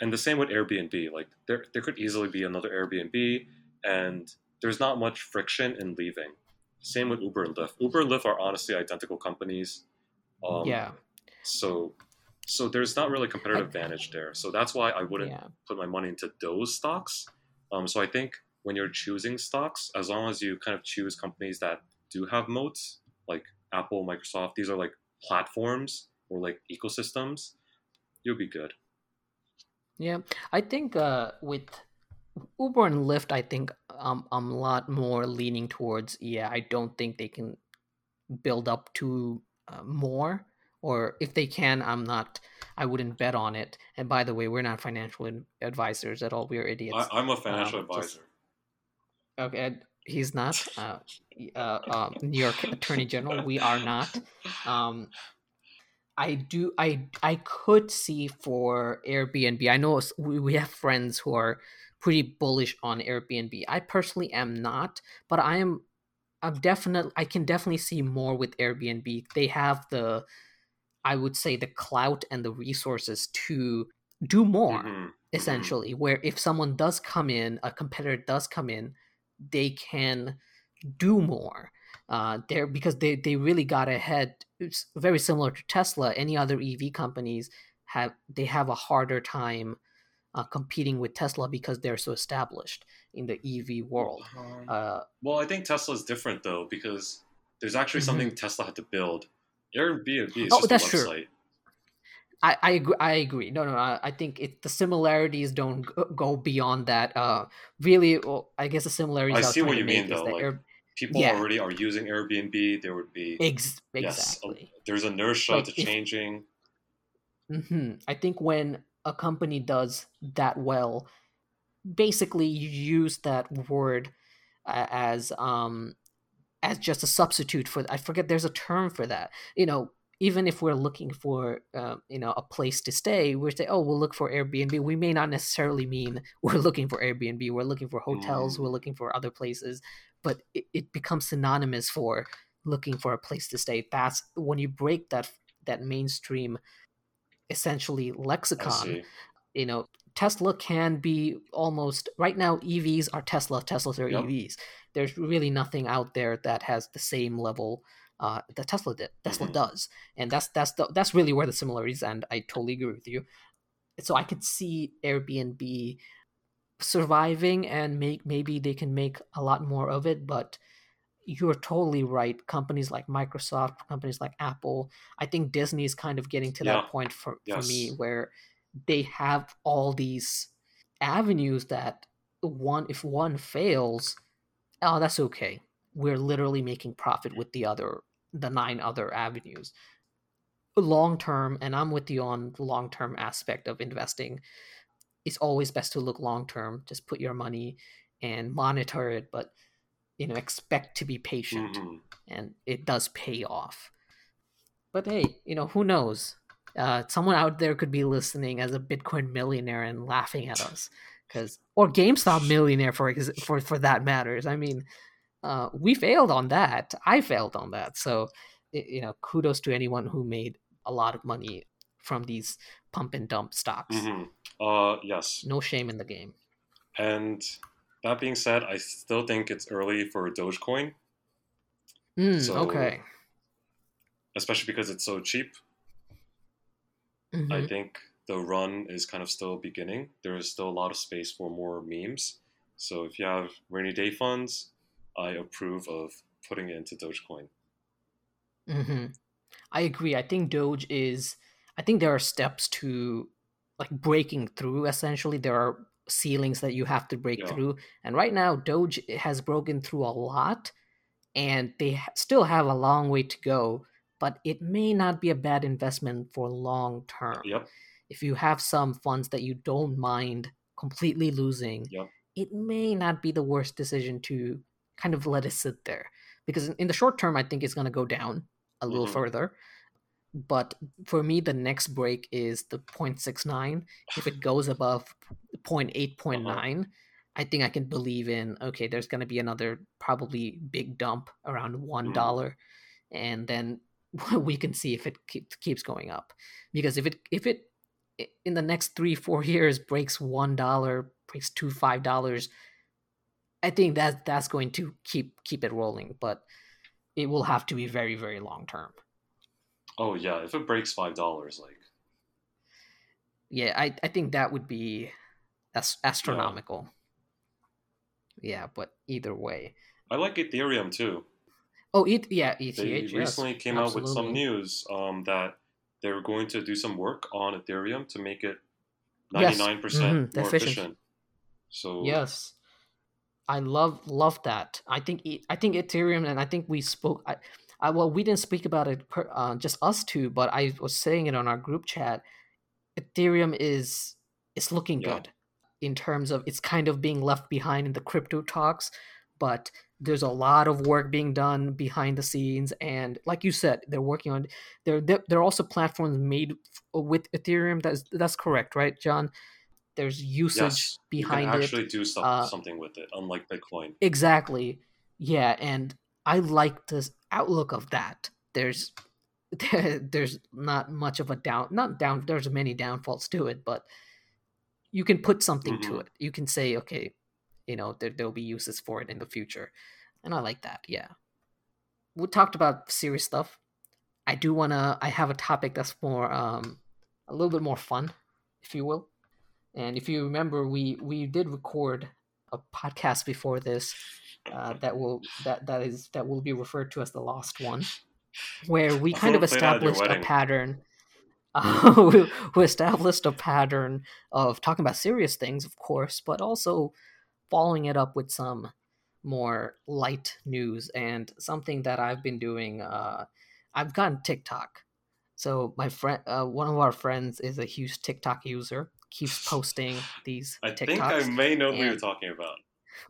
And the same with Airbnb. Like there there could easily be another Airbnb and there's not much friction in leaving. Same with Uber and Lyft. Uber and Lyft are honestly identical companies. Um, yeah. So so there's not really competitive I- advantage there. So that's why I wouldn't Yeah. put my money into those stocks. Um, so I think when you're choosing stocks, as long as you kind of choose companies that do have moats, like Apple, Microsoft, these are like platforms or like ecosystems, you'll be good. Yeah, I think uh, with Uber and Lyft, I think um, I'm a lot more leaning towards. Yeah, I don't think they can build up to uh, more, or if they can, I'm not. I wouldn't bet on it. And by the way, we're not financial advisors at all. We're idiots. I, I'm a financial Um, just- advisor. Okay, and he's not. Uh, uh, uh, New York Attorney General. We are not. Um, I do. I I could see for Airbnb. I know we, we have friends who are pretty bullish on Airbnb. I personally am not, but I am. I'm definitely. I can definitely see more with Airbnb. They have the, I would say, the clout and the resources to do more Mhm. essentially where if someone does come in a competitor does come in they can do more uh there because they they really got ahead it's very similar to tesla any other ev companies have they have a harder time uh, competing with tesla because they're so established in the ev world Um, uh well, I think Tesla is different though because there's actually something Tesla had to build. Airbnb is Mm-hmm. Oh, just that's a true. I, I agree. I agree. No, no. I, I think it, the similarities don't go- beyond that. Uh, really, well, I guess the similarities. I see what you mean, though, like, Air- People Yeah. already are using Airbnb. There would be ex- Yes, exactly. there's inertia Like, to if- changing. hmm I think when a company does that well, basically you use that word uh, as um as just a substitute for I forget there's a term for that. You know, even if we're looking for uh, you know a place to stay we say oh we'll look for airbnb we may not necessarily mean we're looking for airbnb we're looking for hotels mm. we're looking for other places but it, it becomes synonymous for looking for a place to stay that's when you break that that mainstream essentially lexicon you know tesla can be almost right now evs are tesla teslas are yep. evs there's really nothing out there that has the same level uh, that Tesla did. Tesla mm-hmm. does, and that's that's the, that's really where the similarities end. I totally agree with you. So I could see Airbnb surviving, and make maybe they can make a lot more of it. But you're totally right. Companies like Microsoft, companies like Apple, I think Disney is kind of getting to yeah. that point for yes. for me where they have all these avenues that one if one fails, oh that's okay we're literally making profit with the other the nine other avenues. Long term and i'm with you on the long term aspect of investing it's always best to look long term just put your money and monitor it but you know expect to be patient mm-hmm. and it does pay off. But hey you know who knows? Uh, someone out there could be listening as a bitcoin millionaire and laughing at us because or gamestop millionaire for for for that matters. I mean uh, we failed on that. I failed on that. So, you know, kudos to anyone who made a lot of money from these pump and dump stocks. Mm-hmm. Uh, yes. No shame in the game. And that being said, I still think it's early for Dogecoin. Mm, so, okay. Especially because it's so cheap. Mm-hmm. I think the run is kind of still beginning. There is still a lot of space for more memes. So if you have rainy day funds, I approve of putting it into Dogecoin. Mm-hmm. I agree. I think Doge is. I think there are steps to like breaking through. Essentially, there are ceilings that you have to break yeah. through, and right now Doge has broken through a lot, and they still have a long way to go. But it may not be a bad investment for long term. Yep. If you have some funds that you don't mind completely losing, yep. it may not be the worst decision to kind of let it sit there because in the short term, I think it's going to go down a little mm-hmm. further. But for me, the next break is the 0.69. If it goes above 0.8, 0.9, uh-huh. I think I can believe in okay, there's going to be another probably big dump around $1. Mm. And then we can see if it keep, keeps going up. Because if it, if it, in the next three, four years breaks $1, breaks two, $5, I think that that's going to keep keep it rolling, but it will have to be very very long term. Oh yeah, if it breaks five dollars, like yeah, I I think that would be as astronomical. Yeah. yeah, but either way, I like Ethereum too. Oh, it yeah, ETH. They recently came absolutely. out with some news um, that they're going to do some work on Ethereum to make it ninety nine percent mm-hmm. more efficient. efficient. So yes, I love love that. I think I think Ethereum, and I think we spoke. I, I well, we didn't speak about it, per, uh, just us two, but I was saying it on our group chat. Ethereum is is looking yeah. good in terms of it's kind of being left behind in the crypto talks, but there's a lot of work being done behind the scenes, and like you said, they're working on. There, there, there are also platforms made with Ethereum. That's that's correct, right, John? There's usage yes, behind you can actually it. do stuff, uh, something with it, unlike Bitcoin. Exactly. Yeah, and I like this outlook of that. There's there's not much of a down not down there's many downfalls to it, but you can put something mm-hmm. to it. You can say, okay, you know, there, there'll be uses for it in the future. And I like that, yeah. We talked about serious stuff. I do wanna I have a topic that's more um a little bit more fun, if you will. And if you remember, we we did record a podcast before this uh, that will that that is that will be referred to as the lost one, where we kind of established a pattern. Uh, we established a pattern of talking about serious things, of course, but also following it up with some more light news and something that I've been doing. Uh, I've gotten TikTok So my friend, uh, one of our friends is a huge TikTok user. Keeps posting these I TikToks. think I may know who you're and- talking about.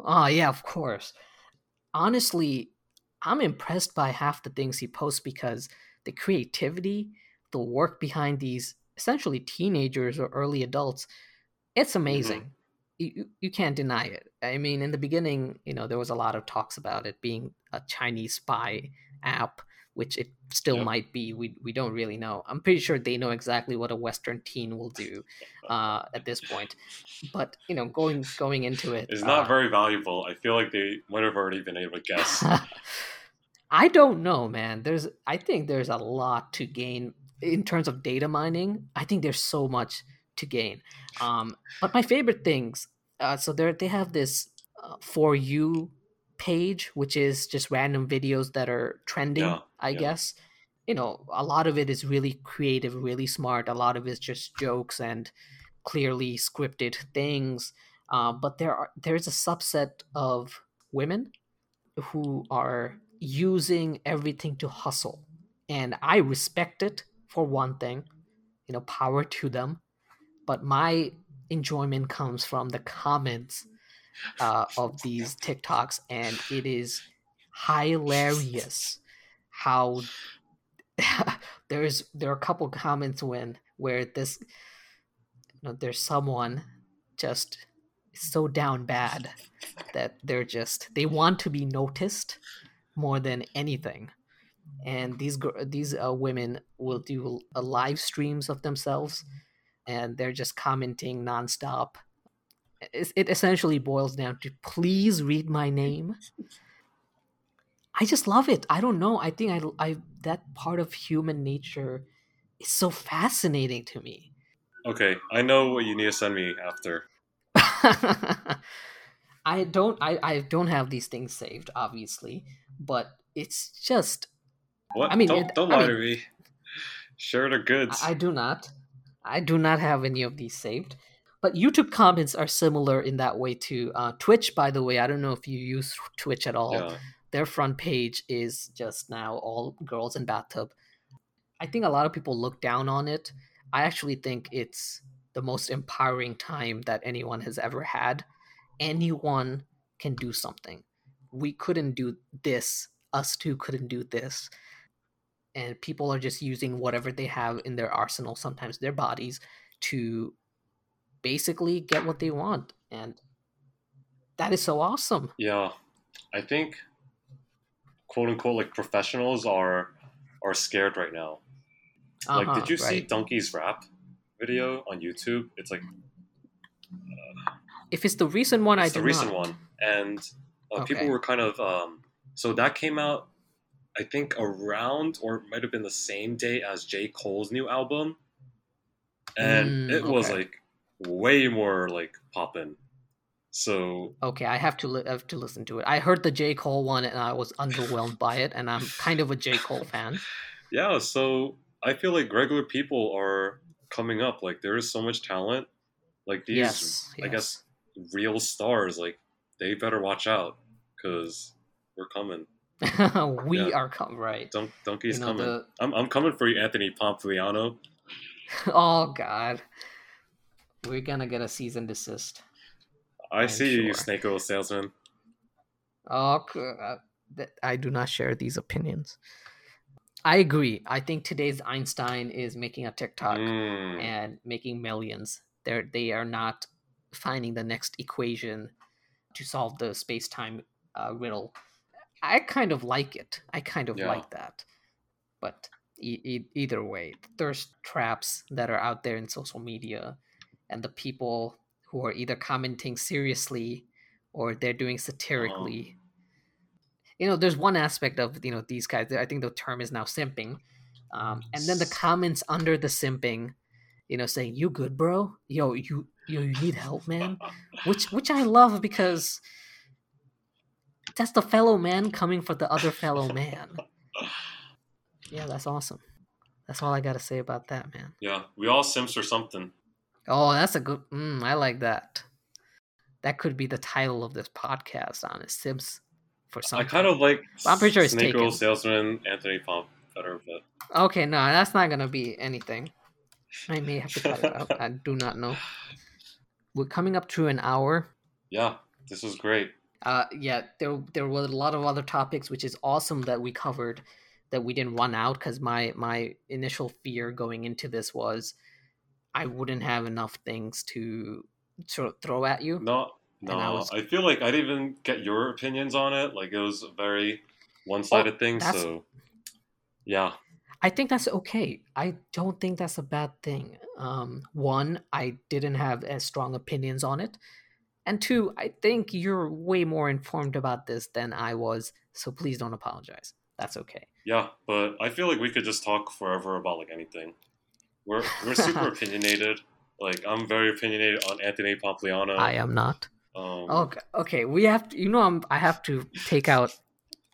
Oh yeah, of course. Honestly, I'm impressed by half the things he posts because the creativity, the work behind these essentially teenagers or early adults, it's mm-hmm. amazing. You, you- you can't deny it. I mean, in the beginning, you know, there was a lot of talks about it being a Chinese spy app, which it still Yep. might be. We we don't really know. I'm pretty sure they know exactly what a Western teen will do uh, at this point. But you know, going going into it, It's not uh, very valuable. I feel like they might have already been able to guess. I don't know, man. There's I think there's a lot to gain in terms of data mining. I think there's so much to gain. Um, but my favorite things, uh, so they they have this uh, for you page, which is just random videos that are trending. Yeah, I yeah. guess you know a lot of it is really creative, really smart. A lot of it's just jokes and clearly scripted things. Uh, but there are there's a subset of women who are using everything to hustle. And I respect it for one thing, you know, power to them. But my enjoyment comes from the comments uh, of these TikToks, and it is hilarious how there's there are a couple comments when where this you know there's someone just so down bad that they're just they want to be noticed more than anything. And these these uh, women will do uh, live streams of themselves and they're just commenting nonstop. It, it essentially boils down to please read my name i just love it i don't know i think i, I that part of human nature is so fascinating to me Okay, I know what you need to send me after. I don't I, I don't have these things saved, obviously, but it's just What? I mean, don't don't I lie mean- to me. Share the goods. I, I do not. I do not have any of these saved. But YouTube comments are similar in that way to Uh, Twitch, by the way, I don't know if you use Twitch at all. yeah. Their front page is just now all girls in bathtub. I think a lot of people look down on it. I actually think it's the most empowering time that anyone has ever had. Anyone can do something. We couldn't do this. Us two couldn't do this. And people are just using whatever they have in their arsenal, sometimes their bodies, to basically get what they want. And that is so awesome. Yeah. I think quote unquote like professionals are are scared right now. Like Uh-huh, did you see. Dunkey's rap video on YouTube? It's like If it's the recent one, I the recent not. one. And uh, people were kind of um so that came out I think around or might have been the same day as J. Cole's new album. And Mm, it was like way more like poppin'. So Okay, I have to li- I have to listen to it. I heard the J Cole one and I was underwhelmed by it, and I'm kind of a J Cole fan. yeah, so I feel like regular people are coming up. Like there is so much talent. Like these yes, I guess real stars, like they better watch out because we're coming. we Yeah. are coming. right. Dunk, Dunkey's You know, coming. the- I'm, I'm coming for you, Anthony Pompliano. oh God, we're gonna get a cease and desist. I I'm see you. Snake Oil Salesman. Oh, uh, I do not share these opinions. I agree. I think today's Einstein is making a TikTok Mm, and making millions. They're they are not finding the next equation to solve the space time uh, riddle. I kind of like it. I kind of Yeah. like that. But e- e- either way, thirst traps that are out there in social media, and the people who are either commenting seriously or they're doing satirically. You know, there's one aspect of you know these guys. I think the term is now simping, um, and then the comments under the simping, you know, saying "You good, bro? Yo, you you, you need help, man." Which which I love because that's the fellow man coming for the other fellow man. Yeah, that's awesome. That's all I got to say about that, man. yeah, we all simps or something. Oh, that's a good. Mm, I like that. That could be the title of this podcast on it. Sims for some, I kind of like I'm pretty sure it's Snake taken. Salesman, Anthony Pomp, better, but Okay, no, that's not gonna be anything. I may have to cut it out. I do not know. We're coming up to an hour. yeah, this was great. Uh, yeah, there there were a lot of other topics, which is awesome that we covered. That we didn't run out because my my initial fear going into this was I wouldn't have enough things to sort of throw at you. No, no, I I, feel like I didn't even get your opinions on it. Like it was a very one-sided thing. Oh, that's- So, yeah, I think that's okay. I don't think that's a bad thing. Um, one, I didn't have as strong opinions on it, and two, I think you're way more informed about this than I was. So please don't apologize. That's okay. yeah. But I feel like we could just talk forever about like anything. We're we're super opinionated. Like I'm very opinionated on Anthony Pompliano. I am not. Um, Okay, okay. We have to. You know, I'm. I have to take out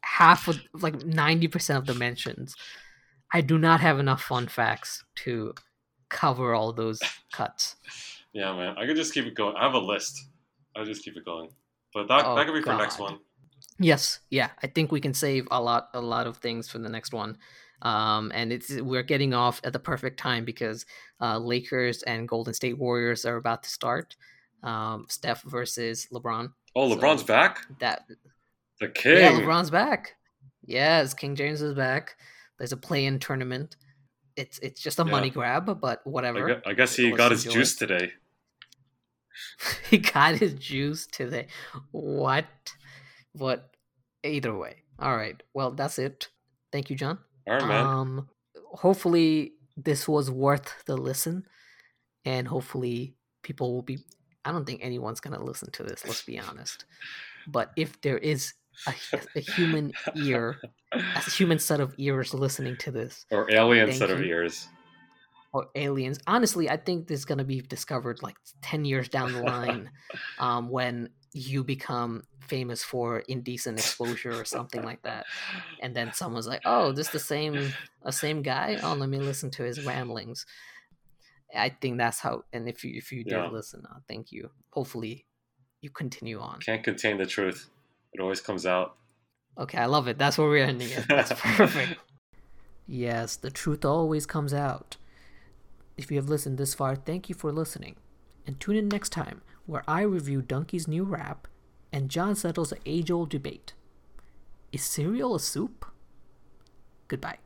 half of like ninety percent of the mentions. I do not have enough fun facts to cover all those cuts. Yeah, man. I could just keep it going. I have a list. I'll just keep it going. But that Oh, that could be for next one. Yes, yeah. I think we can save a lot, a lot of things for the next one. Um, and it's we're getting off at the perfect time because uh, Lakers and Golden State Warriors are about to start. Um, Steph versus LeBron. Oh, So- LeBron's back. That The king. yeah, LeBron's back. Yes, King James is back. There's a play-in tournament. It's it's just a Yeah. money grab, but I whatever. I guess he Let's got his juice it. today. he got his juice today. What? What? either way. All right. Well, that's it. Thank you, John. All right, man. Um, hopefully this was worth the listen, and hopefully people will be. I don't think anyone's gonna listen to this. Let's be honest. But if there is a, a human ear, a human set of ears listening to this, or alien set of ears. or aliens, honestly, I think this is gonna be discovered like ten years down the line, um, when you become famous for indecent exposure or something like that and then someone's like, "Oh, this the same a same guy? Oh, let me listen to his ramblings." I think that's how. And if you if you did Yeah. listen, uh, thank you. Hopefully, you continue on. Can't contain the truth. It always comes out. Okay, I love it. That's where we're ending it. That's perfect. yes, the truth always comes out. If you have listened this far, thank you for listening. And tune in next time where I review Dunkey's new rap and John settles an age old debate. Is cereal a soup? Goodbye.